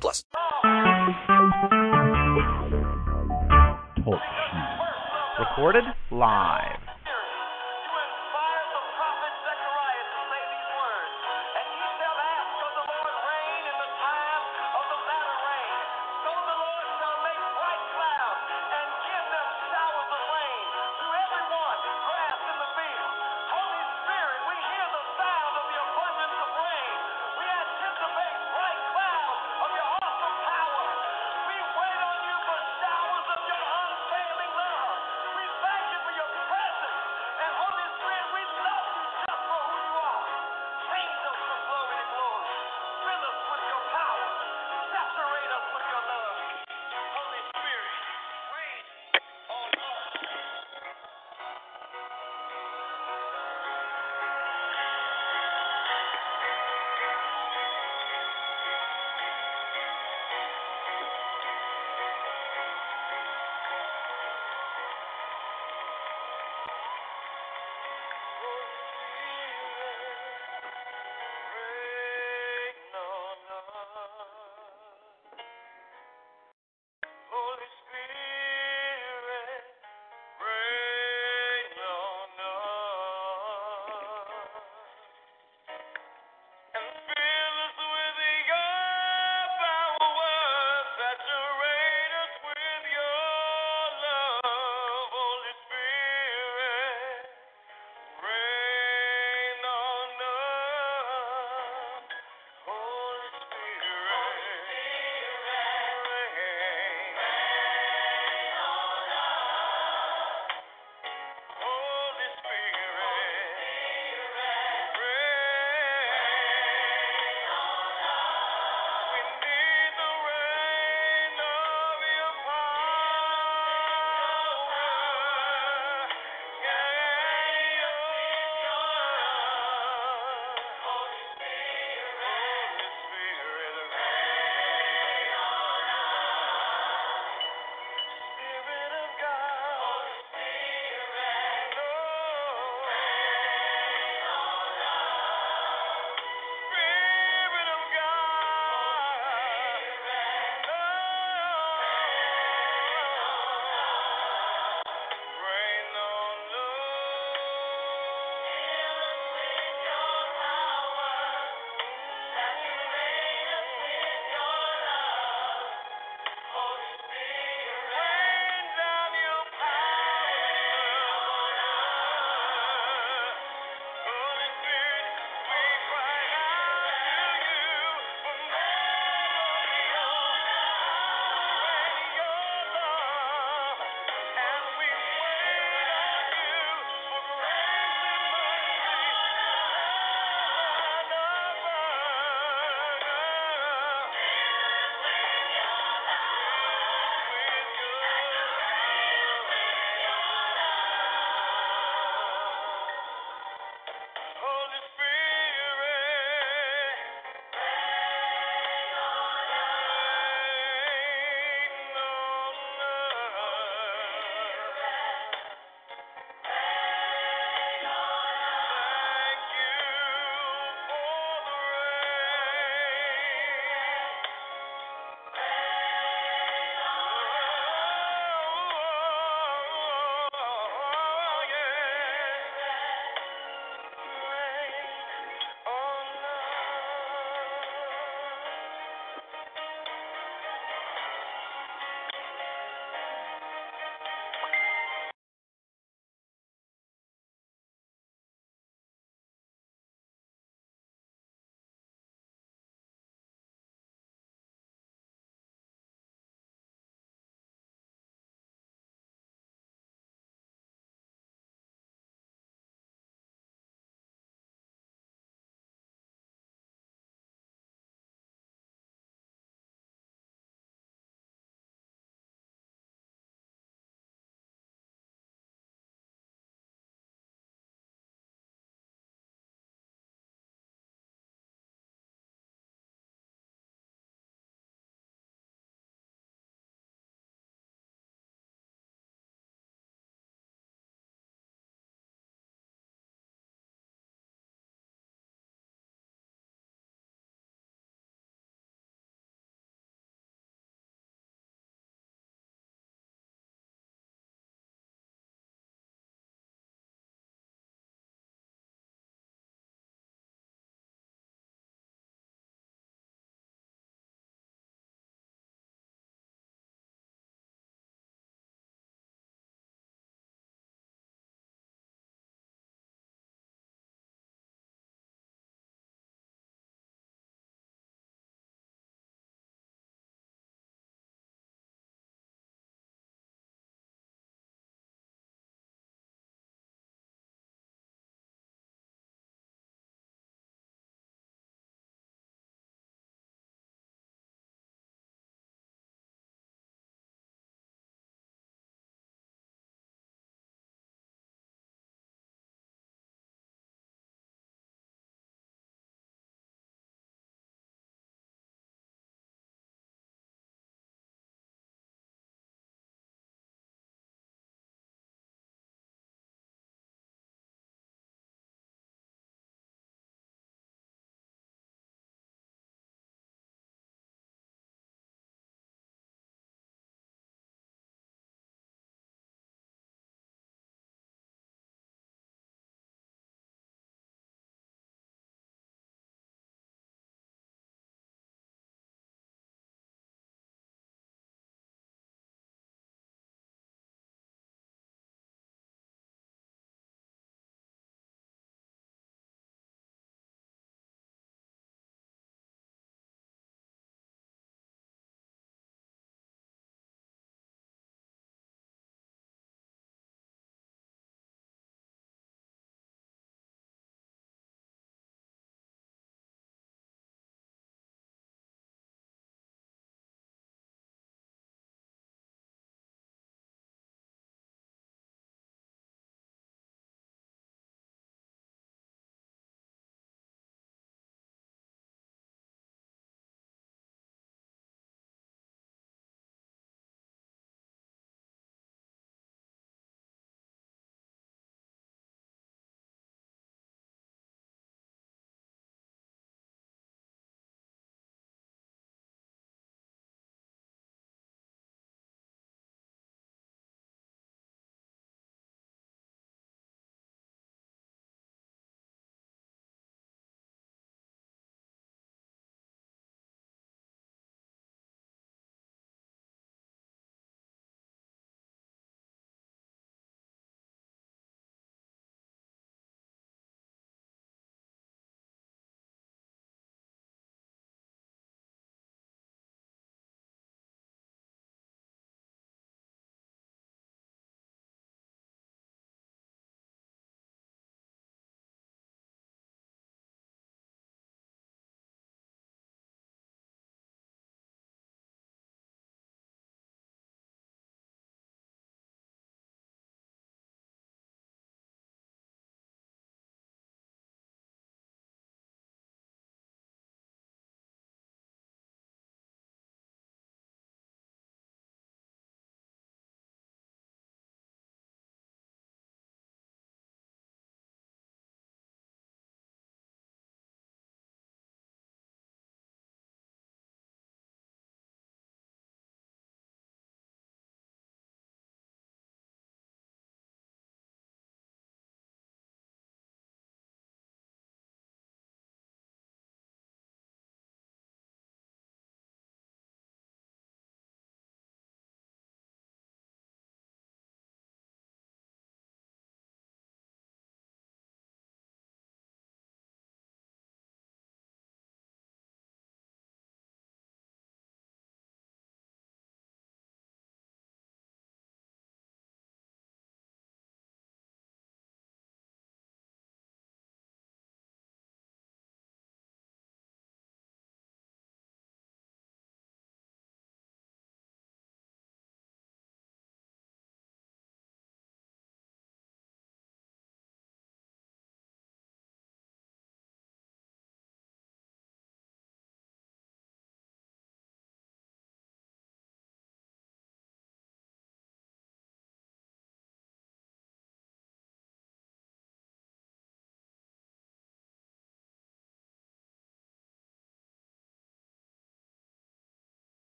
plus. Talk Recorded live.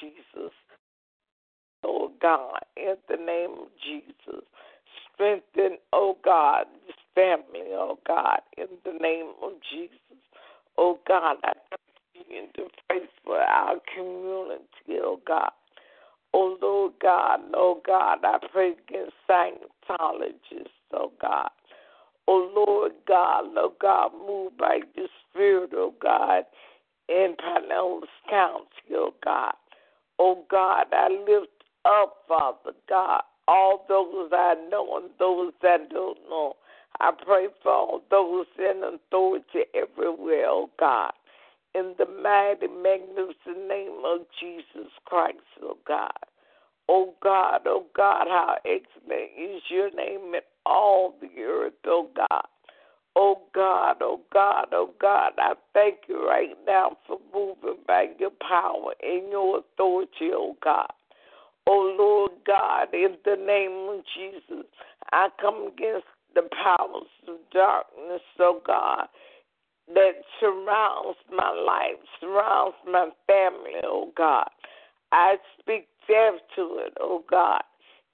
Jesus. Oh God, in the name of Jesus. Strengthen, oh God, this family, oh God, in the name of Jesus. Oh God, I continue to pray for our community, oh God. Oh Lord God, oh God, I pray against Scientologists, oh God. Oh Lord God, oh God, move by your spirit, oh God, in Pinellas County, oh God. Oh God, I lift up, Father God, all those I know and those that don't know. I pray for all those in authority everywhere, oh God. In the mighty, magnificent name of Jesus Christ, oh God. Oh God, oh God, how excellent is your name in all the earth, oh God. Oh God, oh God, oh God, I thank you right now for moving by your power and your authority, oh God. Oh Lord God, in the name of Jesus, I come against the powers of darkness, oh God, that surrounds my life, surrounds my family, oh God. I speak death to it, oh God,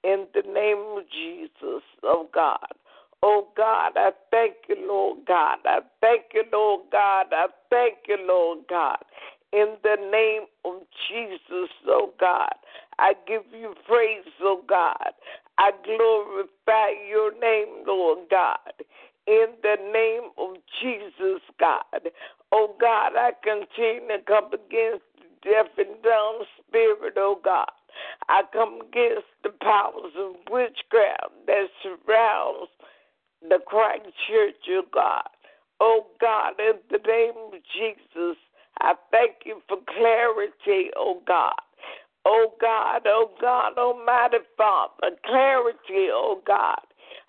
in the name of Jesus, oh God. Oh God, I thank you, Lord God. I thank you, Lord God. I thank you, Lord God. In the name of Jesus, oh God, I give you praise, oh God. I glorify your name, Lord God. In the name of Jesus, God. Oh God, I continue to come against the deaf and dumb spirit, oh God. I come against the powers of witchcraft that surrounds the Christ Church, oh God. Oh God, in the name of Jesus, I thank you for clarity, oh God. Oh God, oh God, Almighty Father, clarity, oh God,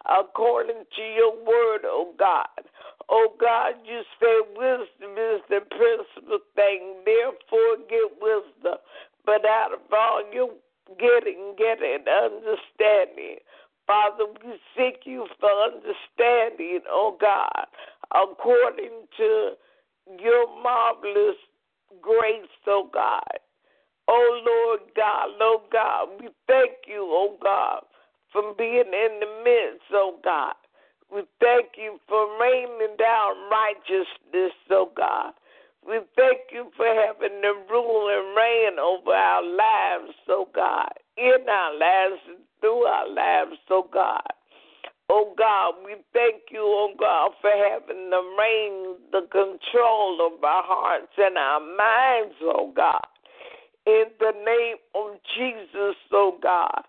according to your word, oh God. Oh God, you say wisdom is the principal thing, therefore get wisdom. But out of all your getting, get an understanding. Father, we seek you for understanding, oh God, according to your marvelous grace, oh God. Oh Lord God, Lord God, we thank you, oh God, for being in the midst, oh God. We thank you for raining down righteousness, oh God. We thank you for having the rule and reign over our lives, oh God, in our lives and through our lives, oh God. Oh God, we thank you, oh God, for having the reign, the control of our hearts and our minds, oh God. In the name of Jesus, oh God.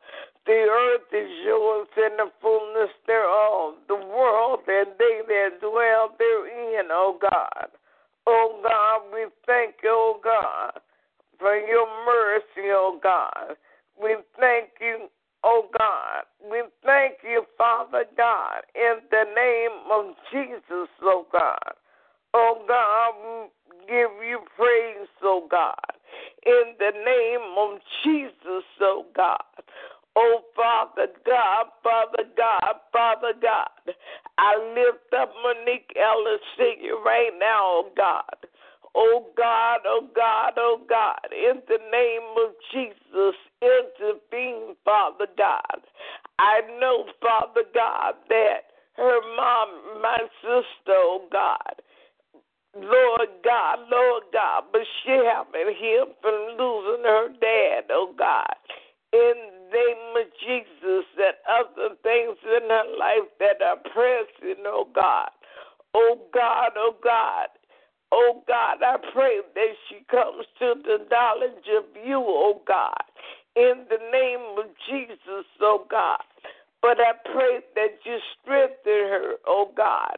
The earth is yours and the fullness thereof, the world and they that dwell therein, oh God. Oh God, we thank you, oh God, for your mercy, oh God. We thank you, oh God. We thank you, Father God, in the name of Jesus, oh God. Oh God, we give you praise, oh God, in the name of Jesus, oh God. Oh, Father God, Father God, Father God, I lift up Monique Ellis Senior right now, oh God. Oh God, oh God, oh God, in the name of Jesus, intervene, Father God. I know, Father God, that her mom, my sister, oh God, Lord God, Lord God, but she haven't healed from losing her dad, oh God. In the name of Jesus and other things in her life that are pressing, oh God. Oh God, oh God. Oh God, I pray that she comes to the knowledge of you, oh God. In the name of Jesus, oh God. But I pray that you strengthen her, oh God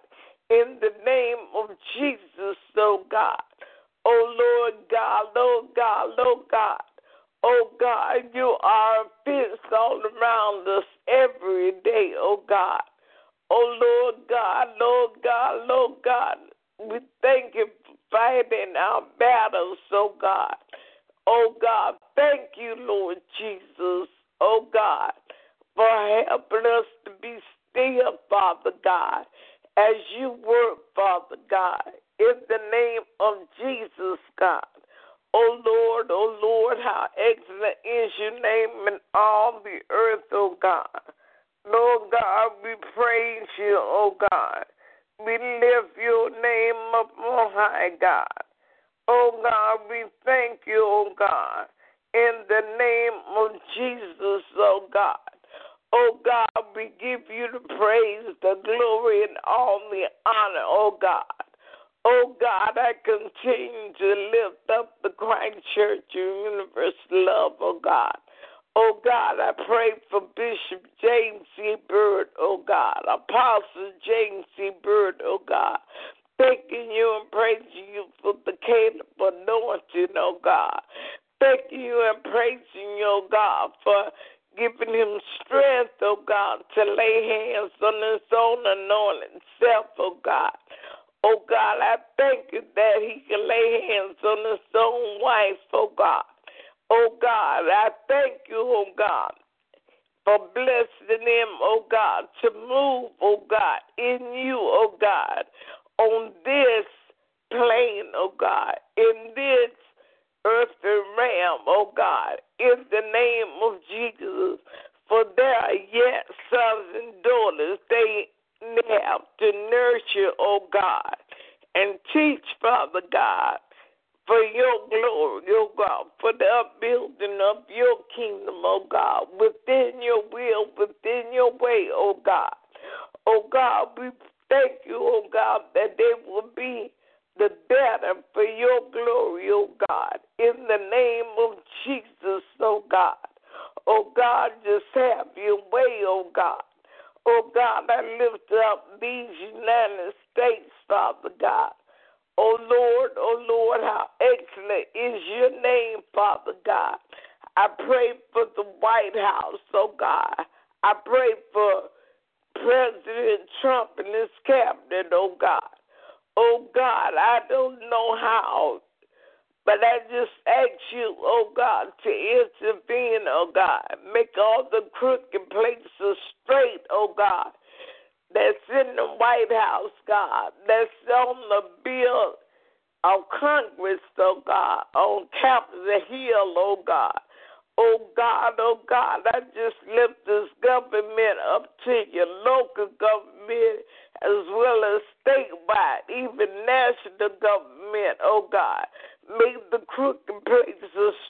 in the name of Jesus, oh God. Oh Lord God, Lord God, Lord God. Oh God, you are a fence all around us every day, oh God. Oh Lord God, Lord God, Lord God. We thank you fighting our battles, oh God. Oh God, thank you, Lord Jesus, oh God, for helping us to be still, Father God as you work, Father God, in the name of Jesus, God. O Lord, O Lord, how excellent is your name in all the earth, O God. Lord God, we praise you, O God. We lift your name up on high, God. Oh God, we thank you, oh God, in the name of Jesus, oh God. Oh God, we give you the praise, the glory, and all the honor, oh God. Oh God, I continue to lift up the Christ Church Universal Love, oh God. Oh God, I pray for Bishop James C. Bird, oh God, Apostle James C. Bird, oh God. Thanking you and praising you for the Caleb anointing, oh God. Thanking you and praising you, oh God, for giving him strength, oh God, to lay hands on his own anointed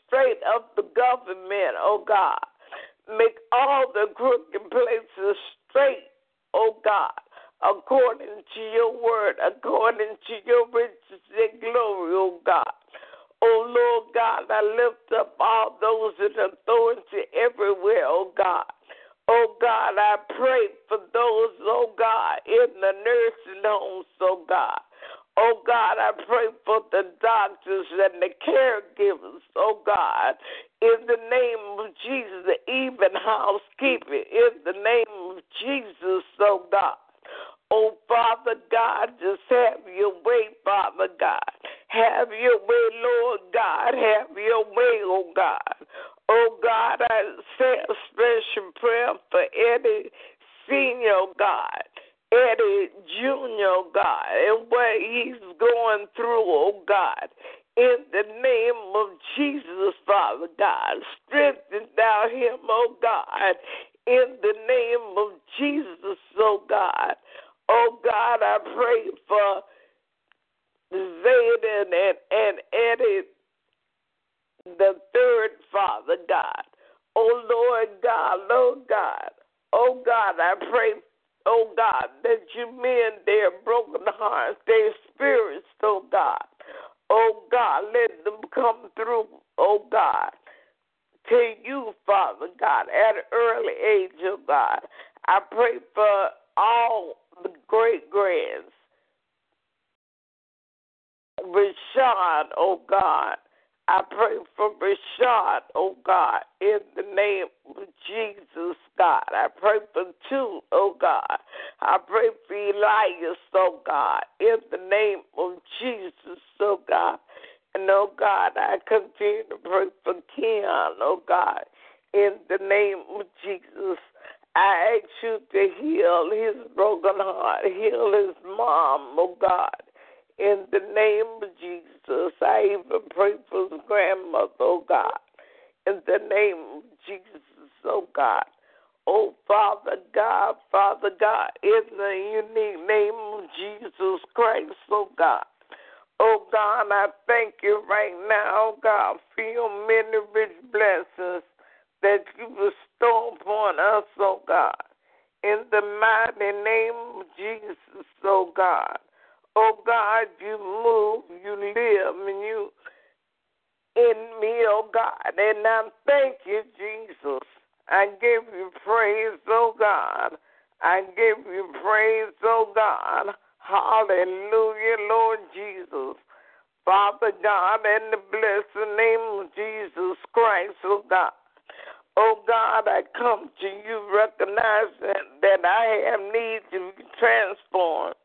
straight up the government, oh God. Make all the crooked places straight, oh God, according to your word, according to your riches and glory, oh God. Oh Lord God, I lift up all those in authority everywhere, oh God. Oh God, I pray for those, oh God, in the nursing homes, oh God. Oh God, I pray for the doctors and the caregivers, oh God, in the name of Jesus, the even housekeeping, in the name of Jesus, oh God. Oh Father God, just have your way, Father God. Have your way, Lord God. Have your way, oh God. Oh God, I say a special prayer for Eddie Senior, oh, God. Eddie Jr., God, and what he's going through, oh God. In the name of Jesus, Father God, strengthen thou him, oh God. In the name of Jesus, oh God. Oh God, I pray for Zayden and, and Eddie, the third Father God. Oh Lord God, Lord God. Oh God, I pray oh God, that you mend their broken hearts, their spirits, oh God. Oh God, let them come through, oh God, to you, Father God, at an early age, oh God. I pray for all the great grands. Rashad, oh God. I pray for Rashad, oh God, in the name Jesus, God. I pray for two, oh God. I pray for Elias, oh God, in the name of Jesus, oh God. And oh God, I continue to pray for Keon, oh God, in the name of Jesus. I ask you to heal his broken heart, heal his mom, oh God, in the name of Jesus. I even pray for his grandmother, oh God. In the name of Jesus, oh God. Oh, Father God, Father God, in the unique name of Jesus Christ, oh God. Oh God, I thank you right now, God, for your many rich blessings that you bestow upon us, oh God. In the mighty name of Jesus, oh God. Oh God, you move, you live, and you in me, oh God. And I thank you, Jesus. I give you praise, oh God. I give you praise, oh God. Hallelujah, Lord Jesus. Father God, in the blessed name of Jesus Christ, oh God. Oh God, I come to you recognizing that I have need to be transformed,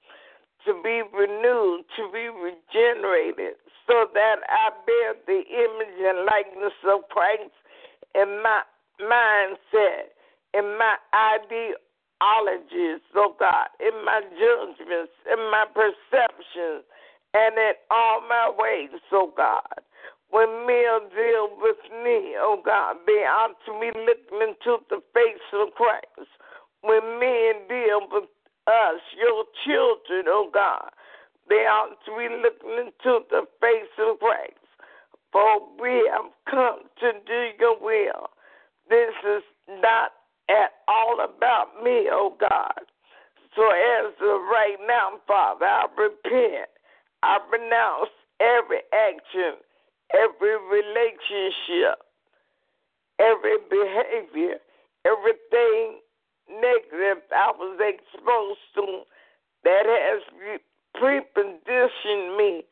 to be renewed, to be regenerated, so that I bear the image and likeness of Christ in my mindset, in my ideologies, oh God, in my judgments, in my perceptions, and in all my ways, oh God. When men deal with me, oh God, they ought to be looking into the face of Christ. When men deal with us, your children, oh God, they ought to be looking into the face of Christ. For we have come to do your will. This is not at all about me, oh God. So as of right now, Father, I repent. I renounce every action, every relationship, every behavior, everything negative I was exposed to that has preconditioned me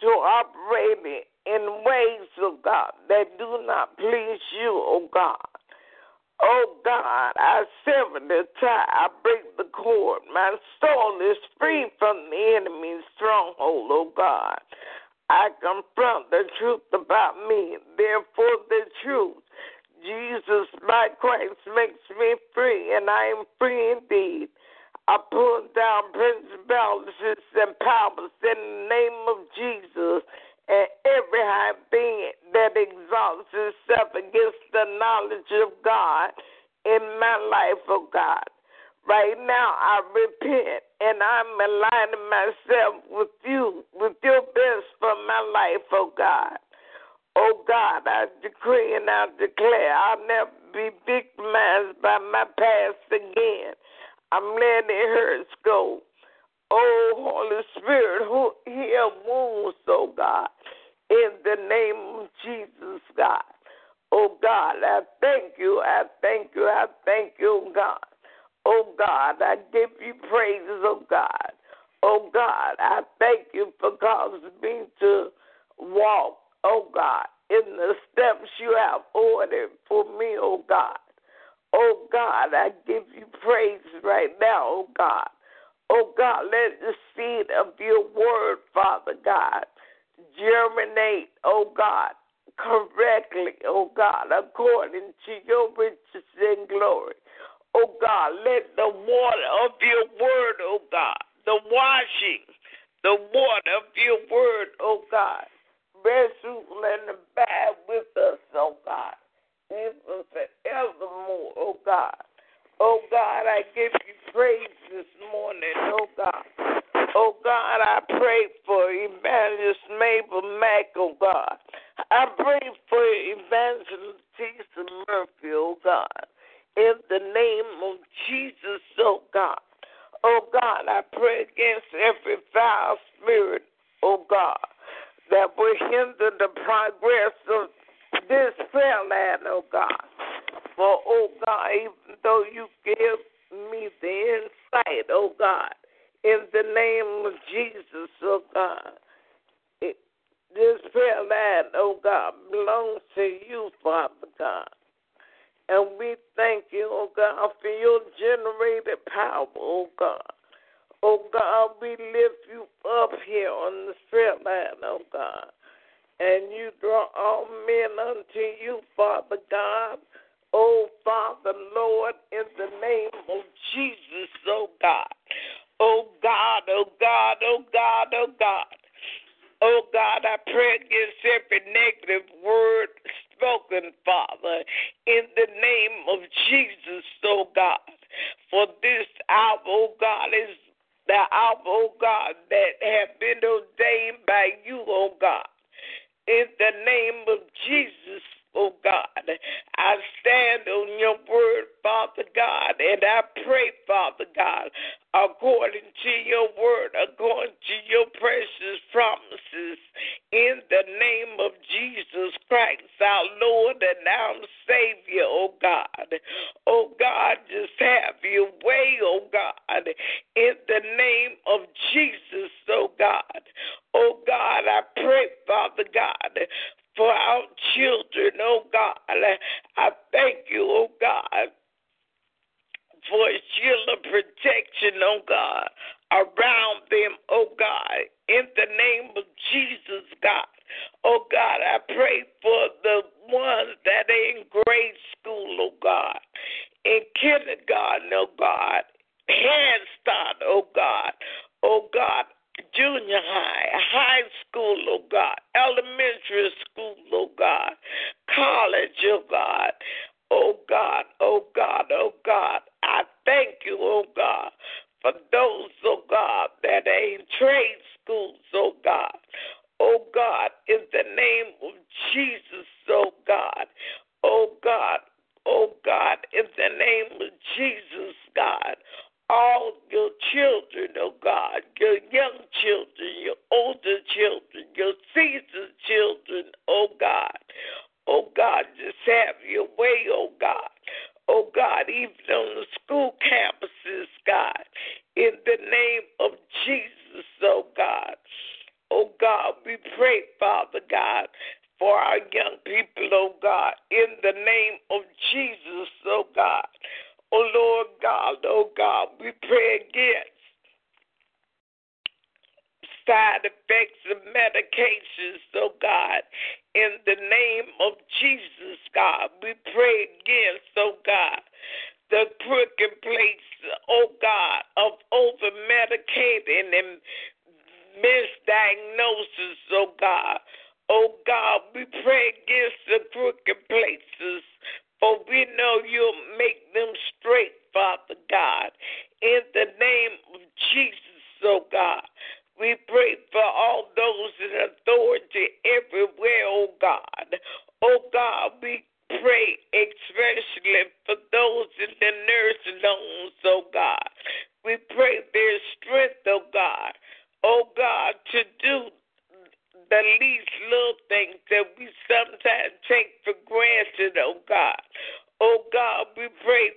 to operate in ways, of God, that do not please you, oh God. Oh God, I sever the tie, I break the cord. My soul is free from the enemy's stronghold, oh God. I confront the truth about me. Therefore, the truth, Jesus, my Christ, makes me free, and I am free indeed. I pull down principalities and powers in the name of Jesus and every high being that exalts itself against the knowledge of God in my life, oh God. Right now, I repent and I'm aligning myself with you, with your best for my life, oh God. Oh God, I decree and I declare I'll never be victimized by my past again. I'm letting it hurts go. Oh, Holy Spirit, who heal wounds, oh God, in the name of Jesus, God. Oh God, I thank you, I thank you, I thank you, oh God. Oh God, I give you praises, oh God. Oh God, I thank you for causing me to walk, oh God, in the steps you have ordered for me, oh God. Oh God, I give you praise right now, oh God. Oh God, let the seed of your word, Father God, germinate, oh God, correctly, oh God, according to your riches and glory. Oh God, let the water of your word, oh God, the washing, the water of your word, oh God, rest, and abide with us, oh God, even forevermore, oh God. Oh God, I give you praise this morning, oh God. Oh God, I pray for Evangelist Mabel Mack, oh God. I pray for Evangelist Tisa Murphy, oh God. In the name of Jesus, oh God. Oh God, I pray against every foul spirit, oh God, that will hinder the progress of this prayer land, oh God. For, oh God, even though you give me the insight, oh God, in the name of Jesus, oh God, it, this prayer land, oh God, belongs to you, Father God. And we thank you, oh God, for your generated power, oh God. Oh God, we lift you up here on the prayer land, oh God. And you draw all men unto you, Father God. Oh, Father, Lord, in the name of Jesus, oh God. Oh God, oh God, oh God, oh God. Oh God, I pray against every negative word spoken, Father, in the name of Jesus, oh God. For this hour, oh God, is the hour, oh God, that have been ordained by you, oh God. In the name of Jesus, oh God. I stand on your word, Father God, and I pray, Father God, according to your word, according to your precious promises, in the name of Jesus Christ, our Lord and our Savior, oh God. Oh God, just have your way, oh God, in the name of Jesus, oh God. Oh God, I pray, Father God, for our children, oh God. I thank you, oh God, for a shield of protection, oh God, around them, oh God, in the name of Jesus, God. Oh God, I pray for the ones that are in grade school, oh God, in kindergarten, oh God, head start, oh God, oh God, junior high We pray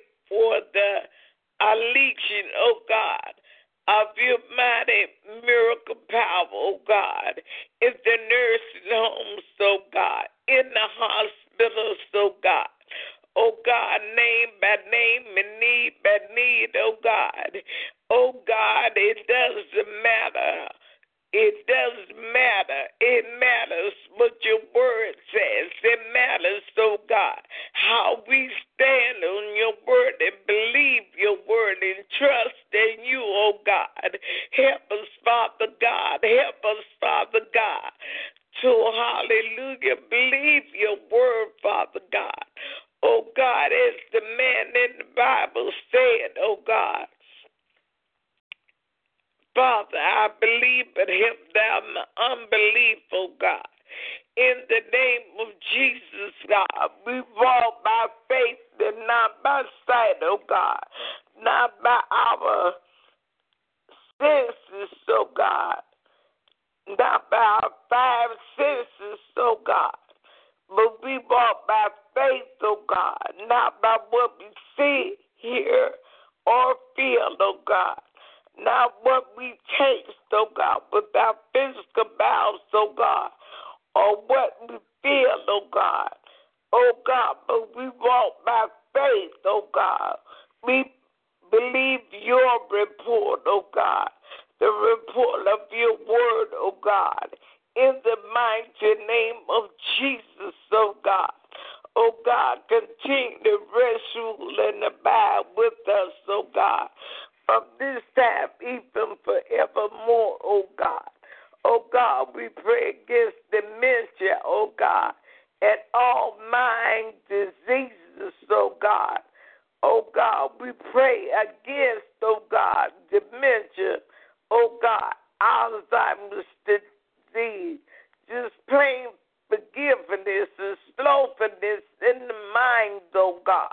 oh God, dementia, oh God, Alzheimer's disease, just plain forgiveness and slothfulness in the mind, oh God.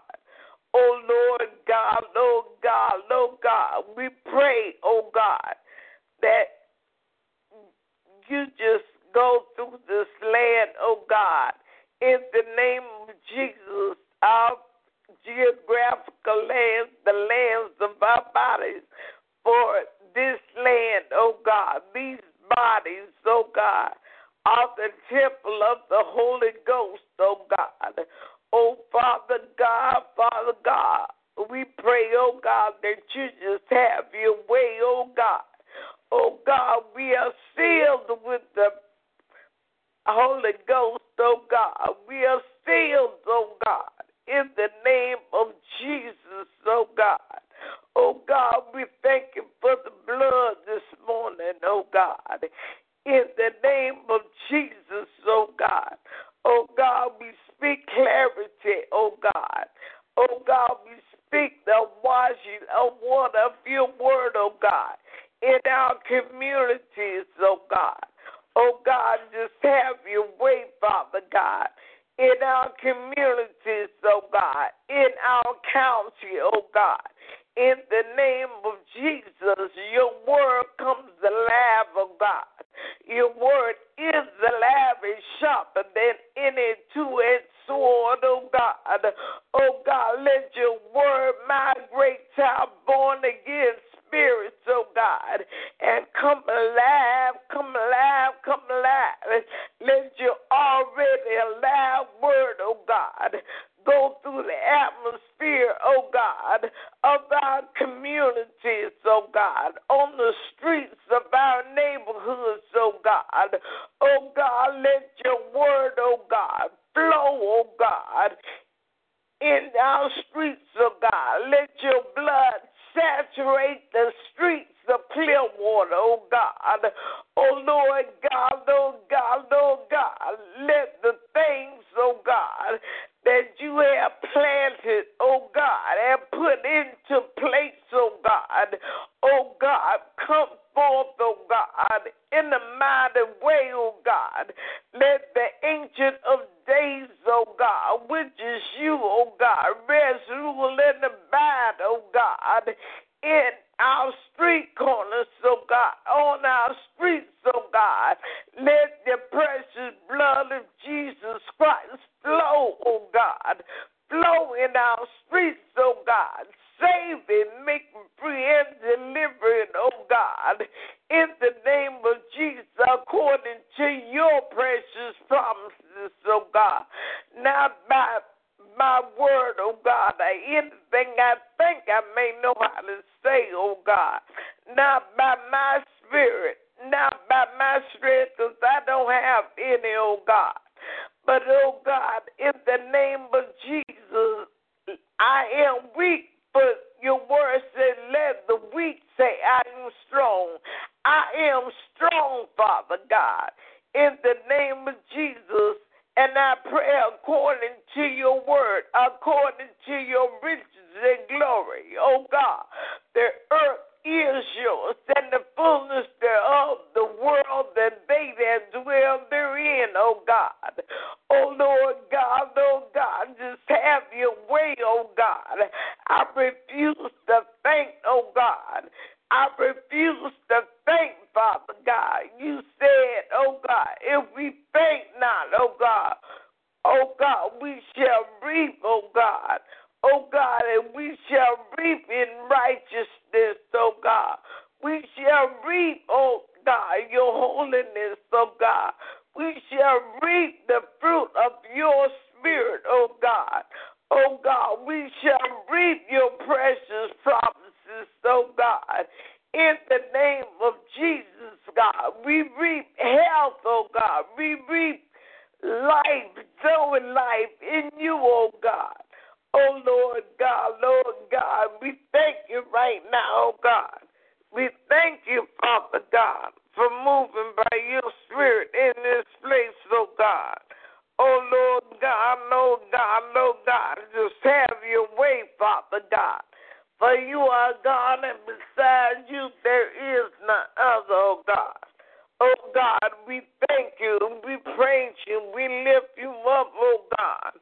Oh Lord God, oh God, oh God, we pray, oh God, that you just go through this land, oh God, in the name of Jesus, our geographical lands, the lands of our bodies, for this land, oh God, these bodies, oh God, are the temple of the Holy Ghost, oh God. Oh Father God, Father God, we pray, oh God, that you just have your way, oh God. Oh God, we are sealed with the Holy Ghost, oh God. We are sealed, oh God, in the name of Jesus, oh God. Oh God, we thank you for the blood this morning, oh God. In the name of Jesus, oh God. Oh God, we speak clarity, oh God. Oh God, we speak the washing of water of your word, oh God, in our communities, oh God. Oh God, just have your way, Father God, in our communities, oh God, in our county, oh God. In the name of Jesus, your word comes alive, oh God. Your word is alive and sharper than any two-edged sword, oh God. Oh God, let your word migrate to our born again spirits, oh God, and come alive, come alive, come alive. Let your already alive word, oh God, go through the atmosphere, oh God, of our communities, oh God, on the streets of our neighborhoods, oh God. Oh God, let your word, oh God, flow, oh God, in our streets, oh God. Let your blood saturate the streets of Clearwater, oh God. Oh Lord God, oh God, oh God. Let the things, oh God, that you have planted, oh God, and put into place, oh God, oh God, come forth, oh God, in the mighty way, oh God. Let the ancient of days, oh God, which is you, oh God, rest, rule, and abide, oh God, in our street corners, oh God, on our streets, oh God. Let the precious blood of Jesus Christ flow, oh God. Flow in our streets, oh God. Saving, making free, and delivering, oh God. In the name of Jesus, according to your precious promises, oh God. Not by my word, oh God. Anything I think I may know how to say, oh God. Not by my spirit, not by my strength, because I don't have any, oh God. But, oh God, in the name of Jesus, I am weak, but your word said, let the weak say, I am strong. I am strong, Father God. In the name of Jesus, and I pray according to your word, according to your riches and glory, oh God. The earth is yours, and the fullness thereof, the world and they that dwell therein, oh God. Oh Lord God, oh God, just have your way, oh God. I refuse to think, oh God. I refuse to think, Father God. You said, oh God, if we think not, oh God, oh God, we shall reap, oh God. Oh God, and we shall reap in righteousness, oh God. We shall reap, oh God, your holiness, oh God. We shall reap the fruit of your spirit, oh God. Oh God, we shall reap your precious promises, oh God. In the name of Jesus, God, we reap health, oh God. We reap life, joy, life in you, oh God. Oh, Lord God, Lord God, we thank you right now, oh God. We thank you, Father God, for moving by your spirit in this place, oh God. Oh, Lord God, Lord God, Lord God, just have your way, Father God. For you are God, and besides you, there is none other, oh God. Oh God, we thank you, we praise you, we lift you up, oh God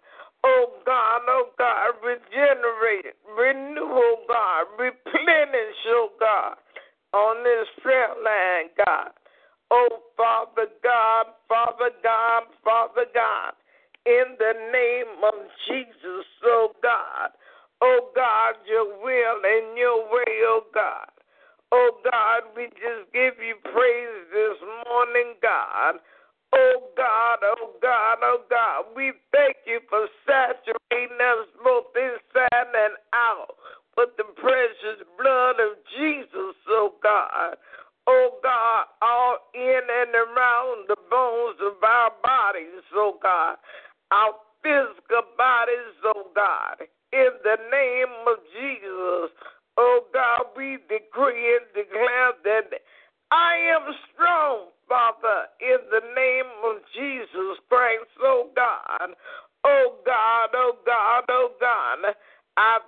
oh God, oh God, regenerate renew, oh God, replenish, oh God, on this prayer line, God. Oh Father God, Father God, Father God, in the name of Jesus, oh God. Oh God, your will and your way, oh God. Oh God, we just give you praise this morning, God. Oh God, oh God, oh God, we thank you for saturating us both inside and out with the precious blood of Jesus, oh God. Oh God, all in and around the bones of our bodies, oh God, our physical bodies, oh God, in the name of Jesus. Oh God, we decree and declare that I am strong, Father, in the name of Jesus Christ, oh God. Oh God, oh God, oh God. I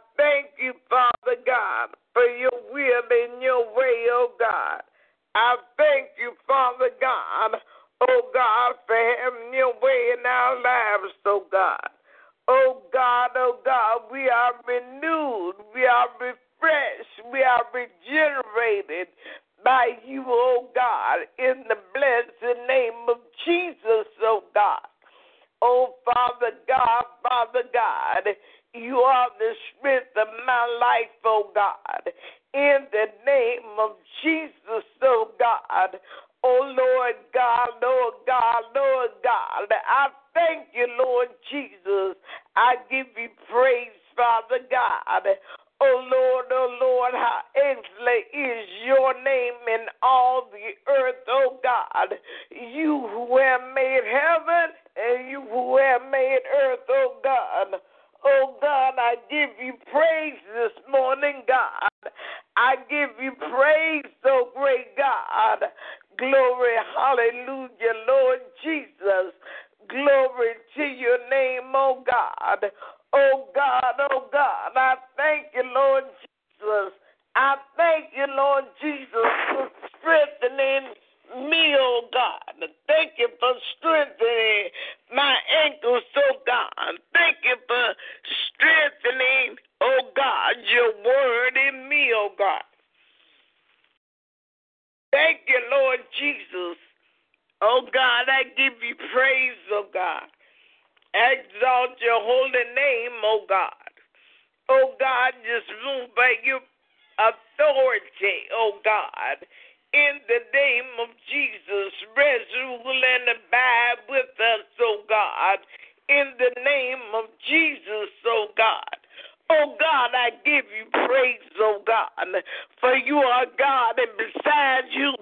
God. For you are God, and besides you,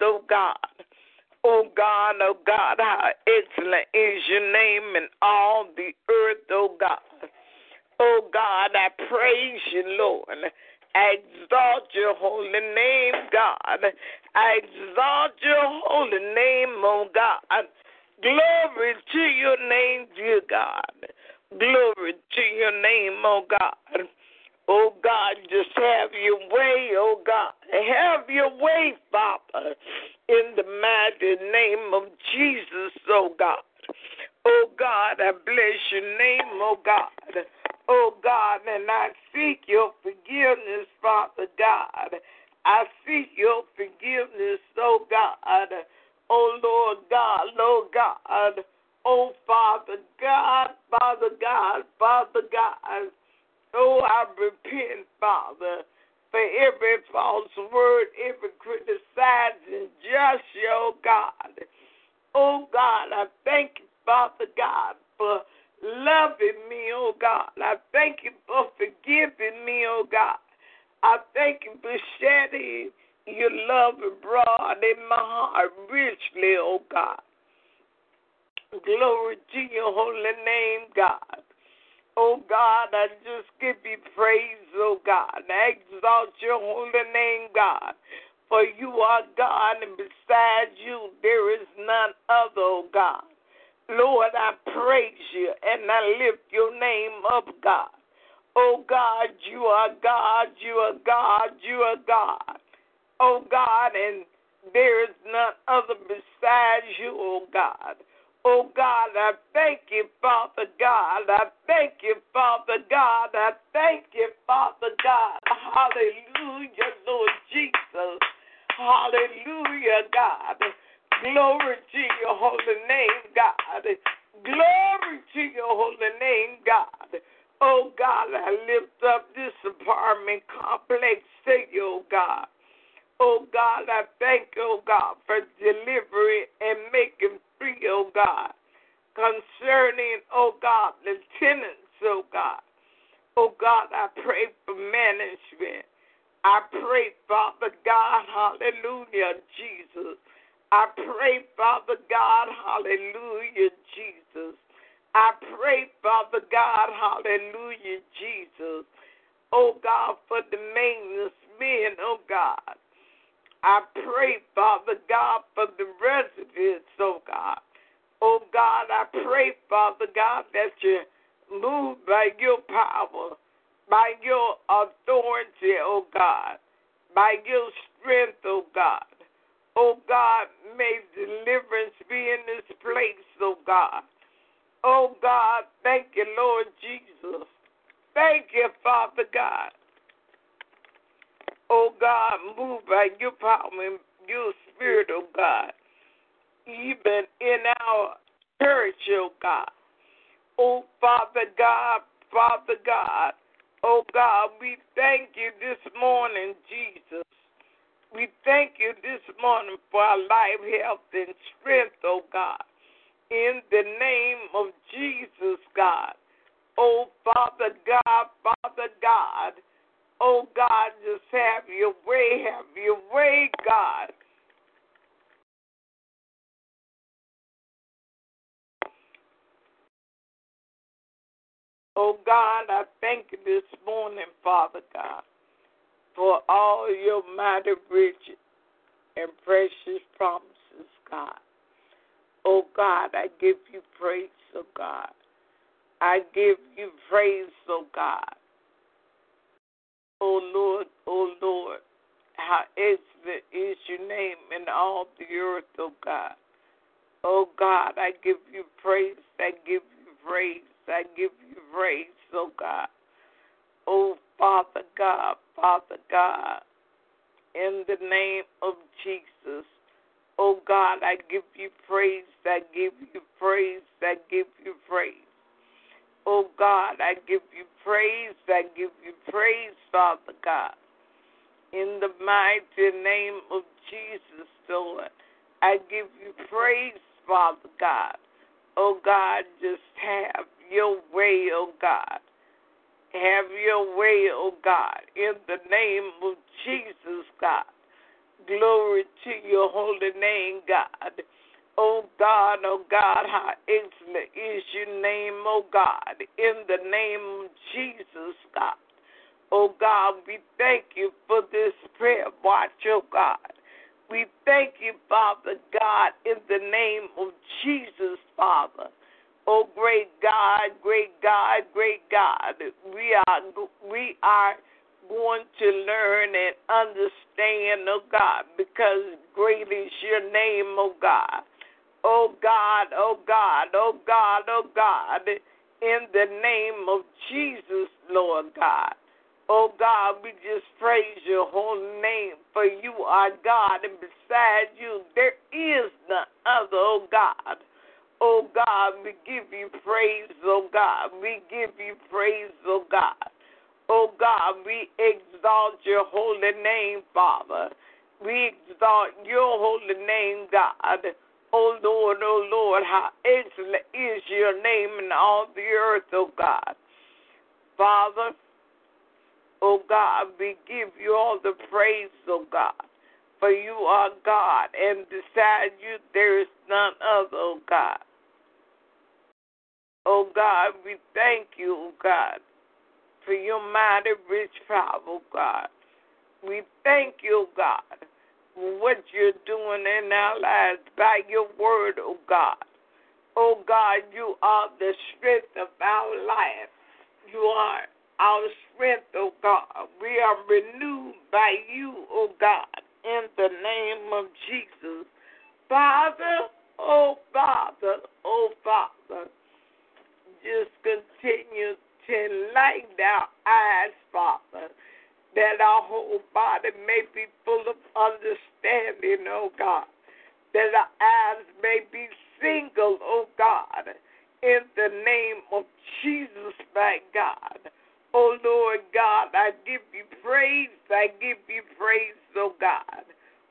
oh God. Oh God, oh God, how excellent is your name in all the earth, oh God. Oh God, I praise you, Lord. I exalt your holy name, God. I exalt your holy name, oh God. Glory to your name, dear God. Glory to your name, oh God. Oh God, just have your way, oh God. Have your way, Father, in the mighty name of Jesus, oh God. Oh God, I bless your name, oh God oh God, and I seek your forgiveness, Father God. I seek your forgiveness, oh God. Oh Lord God, Lord God. Oh Father God, Father God, Father God. Oh, I repent, Father, for every false word, every criticizing, just your God. Oh God, I thank you, Father God, for loving me, oh God. I thank you for forgiving me, oh God. I thank you for shedding your love abroad in my heart richly, oh God. Glory to your holy name, God. Oh God, I just give you praise, oh God. I exalt your holy name, God. For you are God, and besides you there is none other, oh God. Lord, I praise you and I lift your name up, God. Oh God, you are God, you are God, you are God. Oh God, and there is none other besides you, oh God. Oh God, I thank you, Father God. I thank you, Father God. I thank you, Father God. Hallelujah, Lord Jesus. Hallelujah, God. Glory to your holy name, God. You praise, oh God. Oh Lord, oh Lord, how excellent is your name in all the earth, oh God. Oh God, I give you praise, I give you praise, I give you praise, oh God. Oh Father God, Father God, in the name of Jesus. Oh God, I give you praise, I give you praise, I give you praise. Oh God, I give you praise, I give you praise, Father God. In the mighty name of Jesus, Lord, I give you praise, Father God. Oh God, just have your way, oh God. Have your way, oh God, in the name of Jesus, God. Glory to your holy name, God. Oh God, oh God, how excellent is your name, oh God, in the name of Jesus, God. Oh God, we thank you for this prayer watch, oh God. We thank you, Father God, in the name of Jesus, Father. Oh, great God, great God, great God. We are we are going to learn and understand, oh God, because great is your name, oh God. Oh God, oh God, oh God, oh God, in the name of Jesus, Lord God. Oh God, we just praise your holy name, for you are God, and beside you there is none other, oh God. Oh God, we give you praise, oh God. We give you praise, oh God. Oh God, we exalt your holy name, Father. We exalt your holy name, God. Oh Lord, oh Lord, how excellent is your name in all the earth, oh God. Father, oh God, we give you all the praise, oh God. For you are God, and beside you there is none other, oh God. Oh God, we thank you, oh God, for your mighty rich power, oh God. We thank you, oh God, what you're doing in our lives by your word, oh God. Oh God, you are the strength of our life. You are our strength, oh God. We are renewed by you, oh God, in the name of Jesus. Father, oh Father, oh Father just continue to light our eyes, Father, that our whole body may be full of understanding, oh God, that our eyes may be single, oh God, in the name of Jesus, my God. Oh Lord God, I give you praise, I give you praise, oh God.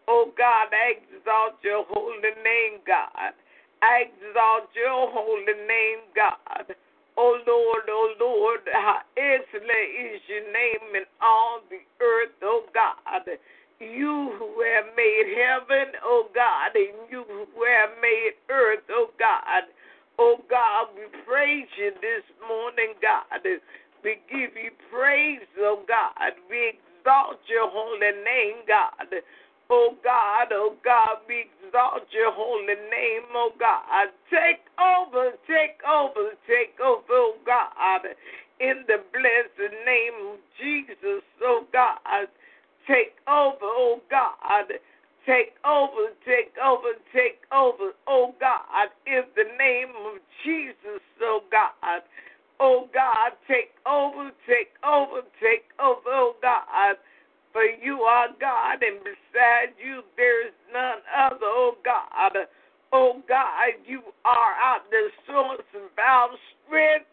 Oh God, I exalt your holy name, God. I exalt your holy name, God. Oh Lord, oh Lord, how excellent is your name in all the earth, oh God. You who have made heaven, oh God, and you who have made earth, oh God. Oh God, we praise you this morning, God. We give you praise, oh God. We exalt your holy name, God. Oh God, oh God, we exalt your holy name, oh God. Take over, take over, take over, oh God. In the blessed name of Jesus, oh God. Take over, oh God. Take over, take over, take over, oh God. In the name of Jesus, oh God. Oh God, take over, take over, take over, oh God. For you are God, and beside you there is none other, oh God. Oh God, you are out the source of our strength,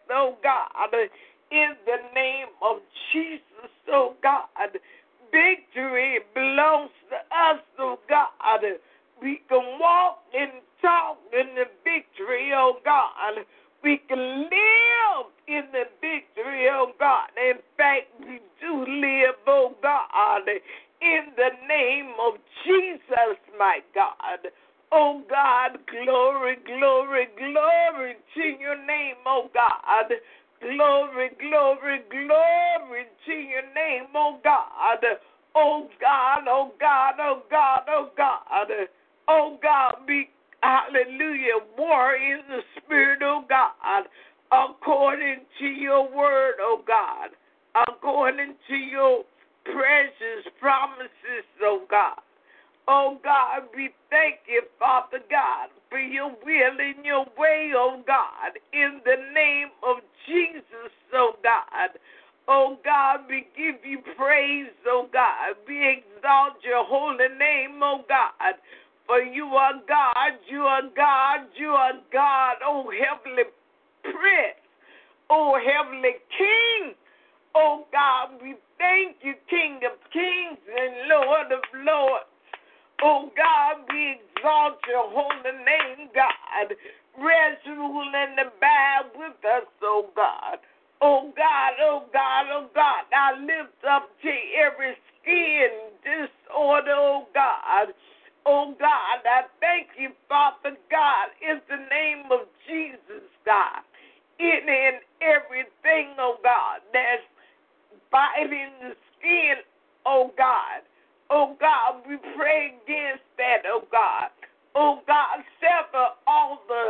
all the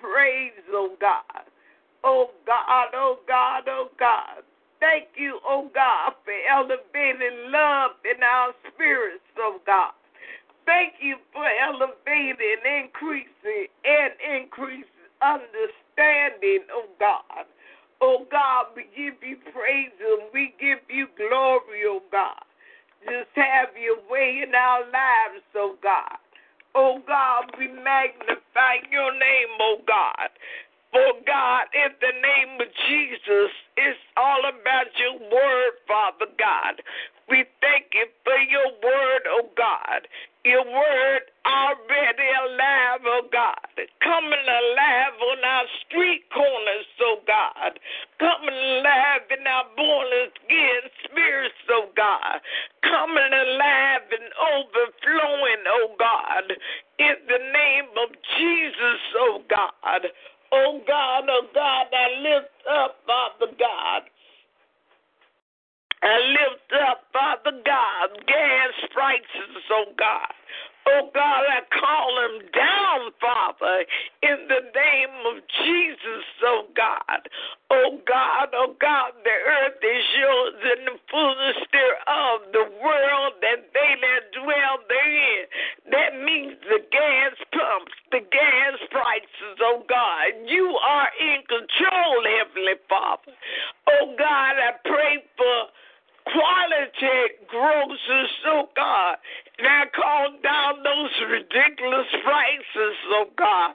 praise, oh God. Oh God, oh God, oh God. Thank you, oh God, for elevating love in our spirits, oh God. Thank you for elevating, increasing, and increasing understanding, oh God. Oh God, we give you praise and we give you glory, oh God. Just have your way in our lives, oh God. Oh God, we magnify your name, oh God. For God, in the name of Jesus, it's all about your word, Father God. We thank you for your word, oh God. Your word already alive, oh God. Coming alive on our street corners, oh God. Coming alive in our born again spirits, oh God. Coming alive and overflowing, oh God. In the name of Jesus, oh God. Oh God, oh God, I lift up, Father God. I lift up, Father God, gas prices, oh God. Oh God, I call them down, Father, in the name of Jesus, oh God. Oh God, oh God, the earth is yours and the fullness thereof, the world and they that dwell therein. That means the gas pumps, the gas prices, oh God. You are in control, Heavenly Father. Oh God, I pray for quality grocers, oh God. I call down those ridiculous prices, oh God.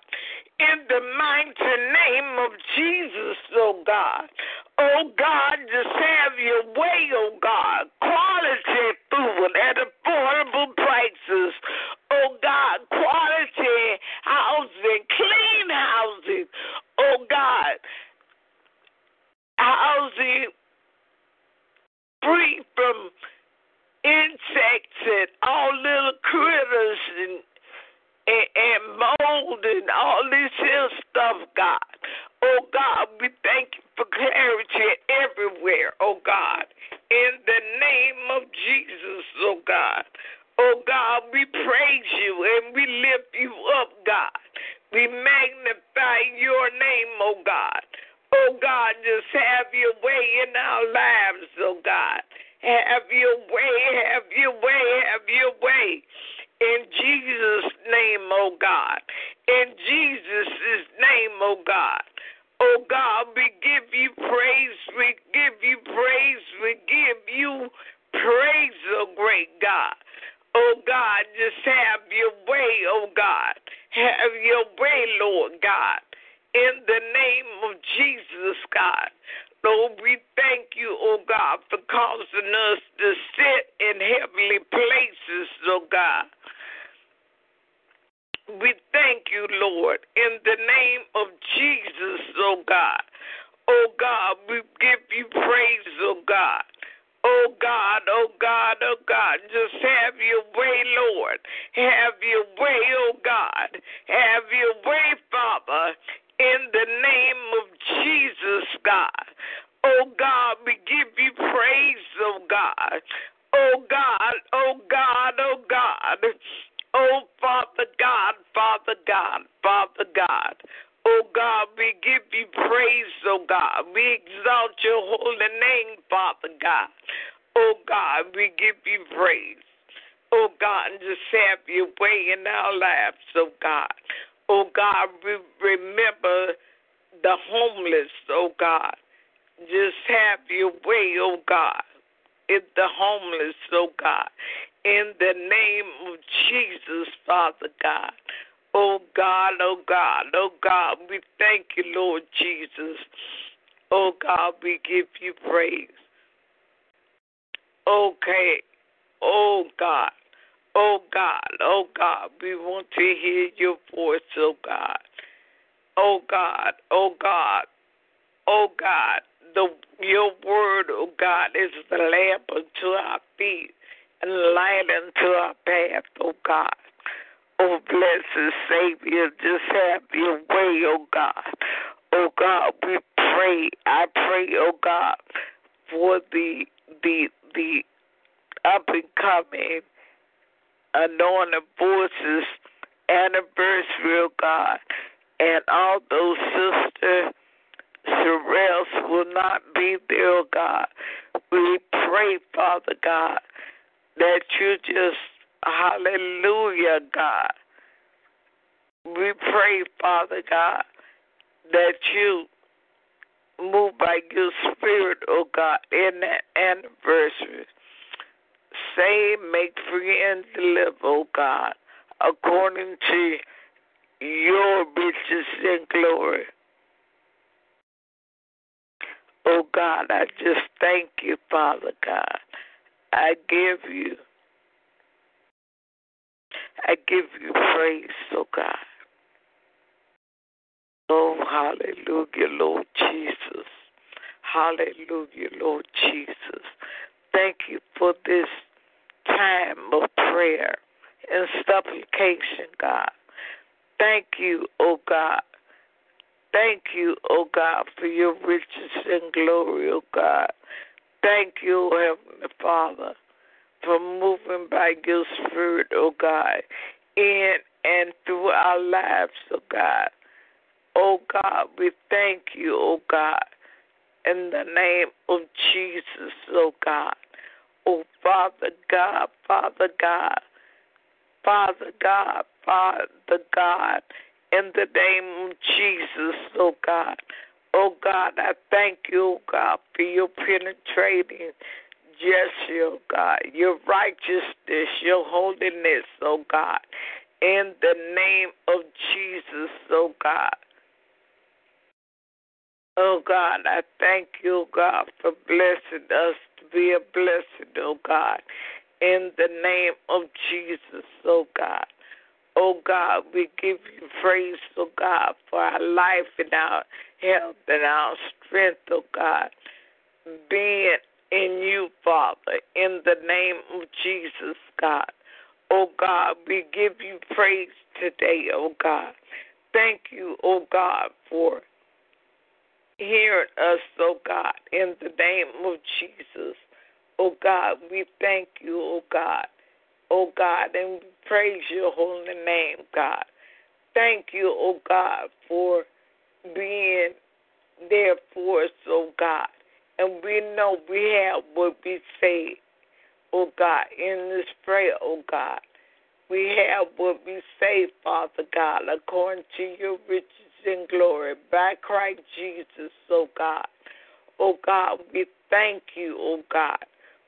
In the mighty name of Jesus, oh God. Oh God, just have your way, oh God. Quality food at affordable prices. Oh God, quality housing, clean housing. Oh God Encourage everywhere, oh God. In the name of Jesus, oh God. Oh God, we praise you and we lift you up, God. We magnify your name, oh God. Oh God, just have your way in our lives, oh God. Have your way, have your way, have your way. In Jesus' name, oh God. In Jesus' name, oh God. Oh God, we give you praise, we give you praise, we give you praise, oh great God. Oh God, just have your way, oh God. Have your way, Lord God. In the name of Jesus, God. Lord, we thank you, oh God, for causing us to sit in heavenly places, oh God. We thank you, Lord, in the name of Jesus, oh God. Oh God, we give you praise, oh God. Oh God, oh God, oh God, just have your way, Lord. Have your way, oh God. Have your way, Father, in the name of Jesus, God. Oh God, we give you praise, oh God. Oh God, oh God, oh God. Oh Father God, Father God, Father God. Oh God, we give you praise, oh God. We exalt your holy name, Father God. Oh God, we give you praise. Oh God, and just have your way in our lives, oh God. Oh God, we remember the homeless, oh God. Just have your way, oh God. In the homeless, oh God. In the name of Jesus, Father God. Oh God, oh God, oh God, we thank you, Lord Jesus. Oh God, we give you praise. Okay, oh God, oh God, oh God, we want to hear your voice, oh God. Oh God, oh God, oh God, the your word, oh God, is the lamp unto our feet and light unto our path, oh God. Oh, blessed Savior, just have your way, oh God. Oh God, we pray. I pray, oh God, for the the the up and coming anointed voices anniversary, oh God, and all those sisters Sherelles will not be there, oh God. We pray, Father God, that you just Hallelujah, God. We pray, Father God, that you move by your spirit, oh God, in that anniversary. Save, make free, and deliver, oh God, according to your riches and glory. Oh God, I just thank you, Father God. I give you I give you praise, oh God. Oh, hallelujah, Lord Jesus. Hallelujah, Lord Jesus. Thank you for this time of prayer and supplication, God. Thank you, oh God. Thank you, oh God, for your riches and glory, oh God. Thank you, oh Heavenly Father for moving by your spirit, oh God, in and through our lives, oh God. Oh God, we thank you, oh God, in the name of Jesus, oh God. Oh Father God, Father God, Father God, Father God, in the name of Jesus, oh God. Oh God, I thank you, oh God, for your penetrating Yes, oh God, your righteousness, your holiness, oh God, in the name of Jesus, oh God. Oh God, I thank you, God, for blessing us to be a blessing, oh God, in the name of Jesus, oh God. Oh God, we give you praise, oh God, for our life and our health and our strength, oh God, being in you, Father, in the name of Jesus, God. Oh God, we give you praise today, oh God. Thank you, oh God, for hearing us, oh God, in the name of Jesus. Oh God, we thank you, oh God. Oh God, and we praise your holy name, God. thank you, oh God, for being there for us, oh God. And we know we have what we say, oh God, in this prayer, oh God. We have what we say, Father God, according to your riches and glory by Christ Jesus, oh God. Oh God, we thank you, oh God.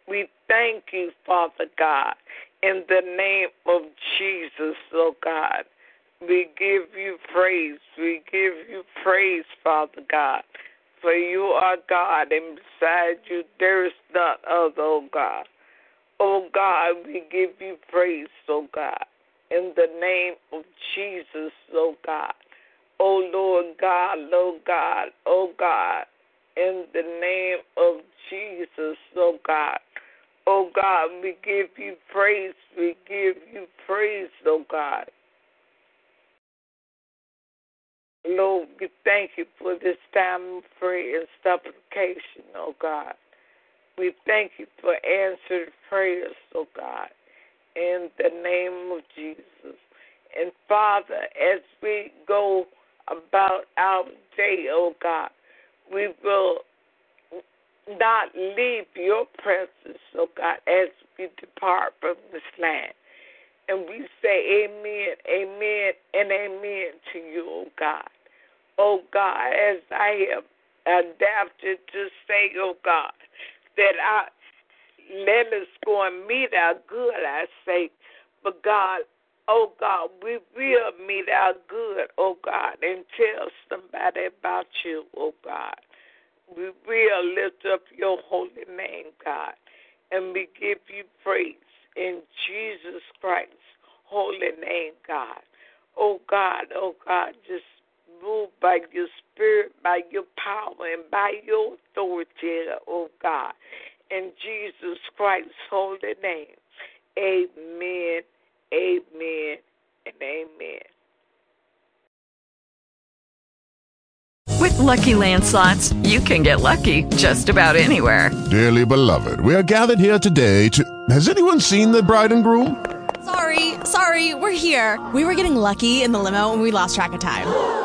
We thank you, Father God, in the name of Jesus, oh God. We give you praise. We give you praise, Father God. For you are God, and beside you there is none other, oh God. Oh God, we give you praise, oh God. In the name of Jesus, oh God. Oh Lord God, Lord God, oh God. In the name of Jesus, oh God. Oh God, we give you praise. We give you praise, oh God. Lord, we thank you for this time of prayer and supplication, oh God. We thank you for answered prayers, oh God, in the name of Jesus. And Father, as we go about our day, oh God, we will not leave your presence, oh God, as we depart from this land. And we say amen, amen, and amen to you, oh God. Oh God, as I have adapted to say, oh God, that I let us go and meet our good, I say, but God, oh God, we will meet our good, oh God, and tell somebody about you, oh God. We will lift up your holy name, God, and we give you praise in Jesus Christ's holy name, God. Oh God, oh God, just move by your spirit, by your power, and by your authority, oh God. In Jesus Christ's holy name. Amen, amen, and amen. With LuckyLand Slots, you can get lucky just about anywhere. Dearly beloved, we are gathered here today to. Has anyone seen the bride and groom? Sorry, sorry, we're here. We were getting lucky in the limo and we lost track of time.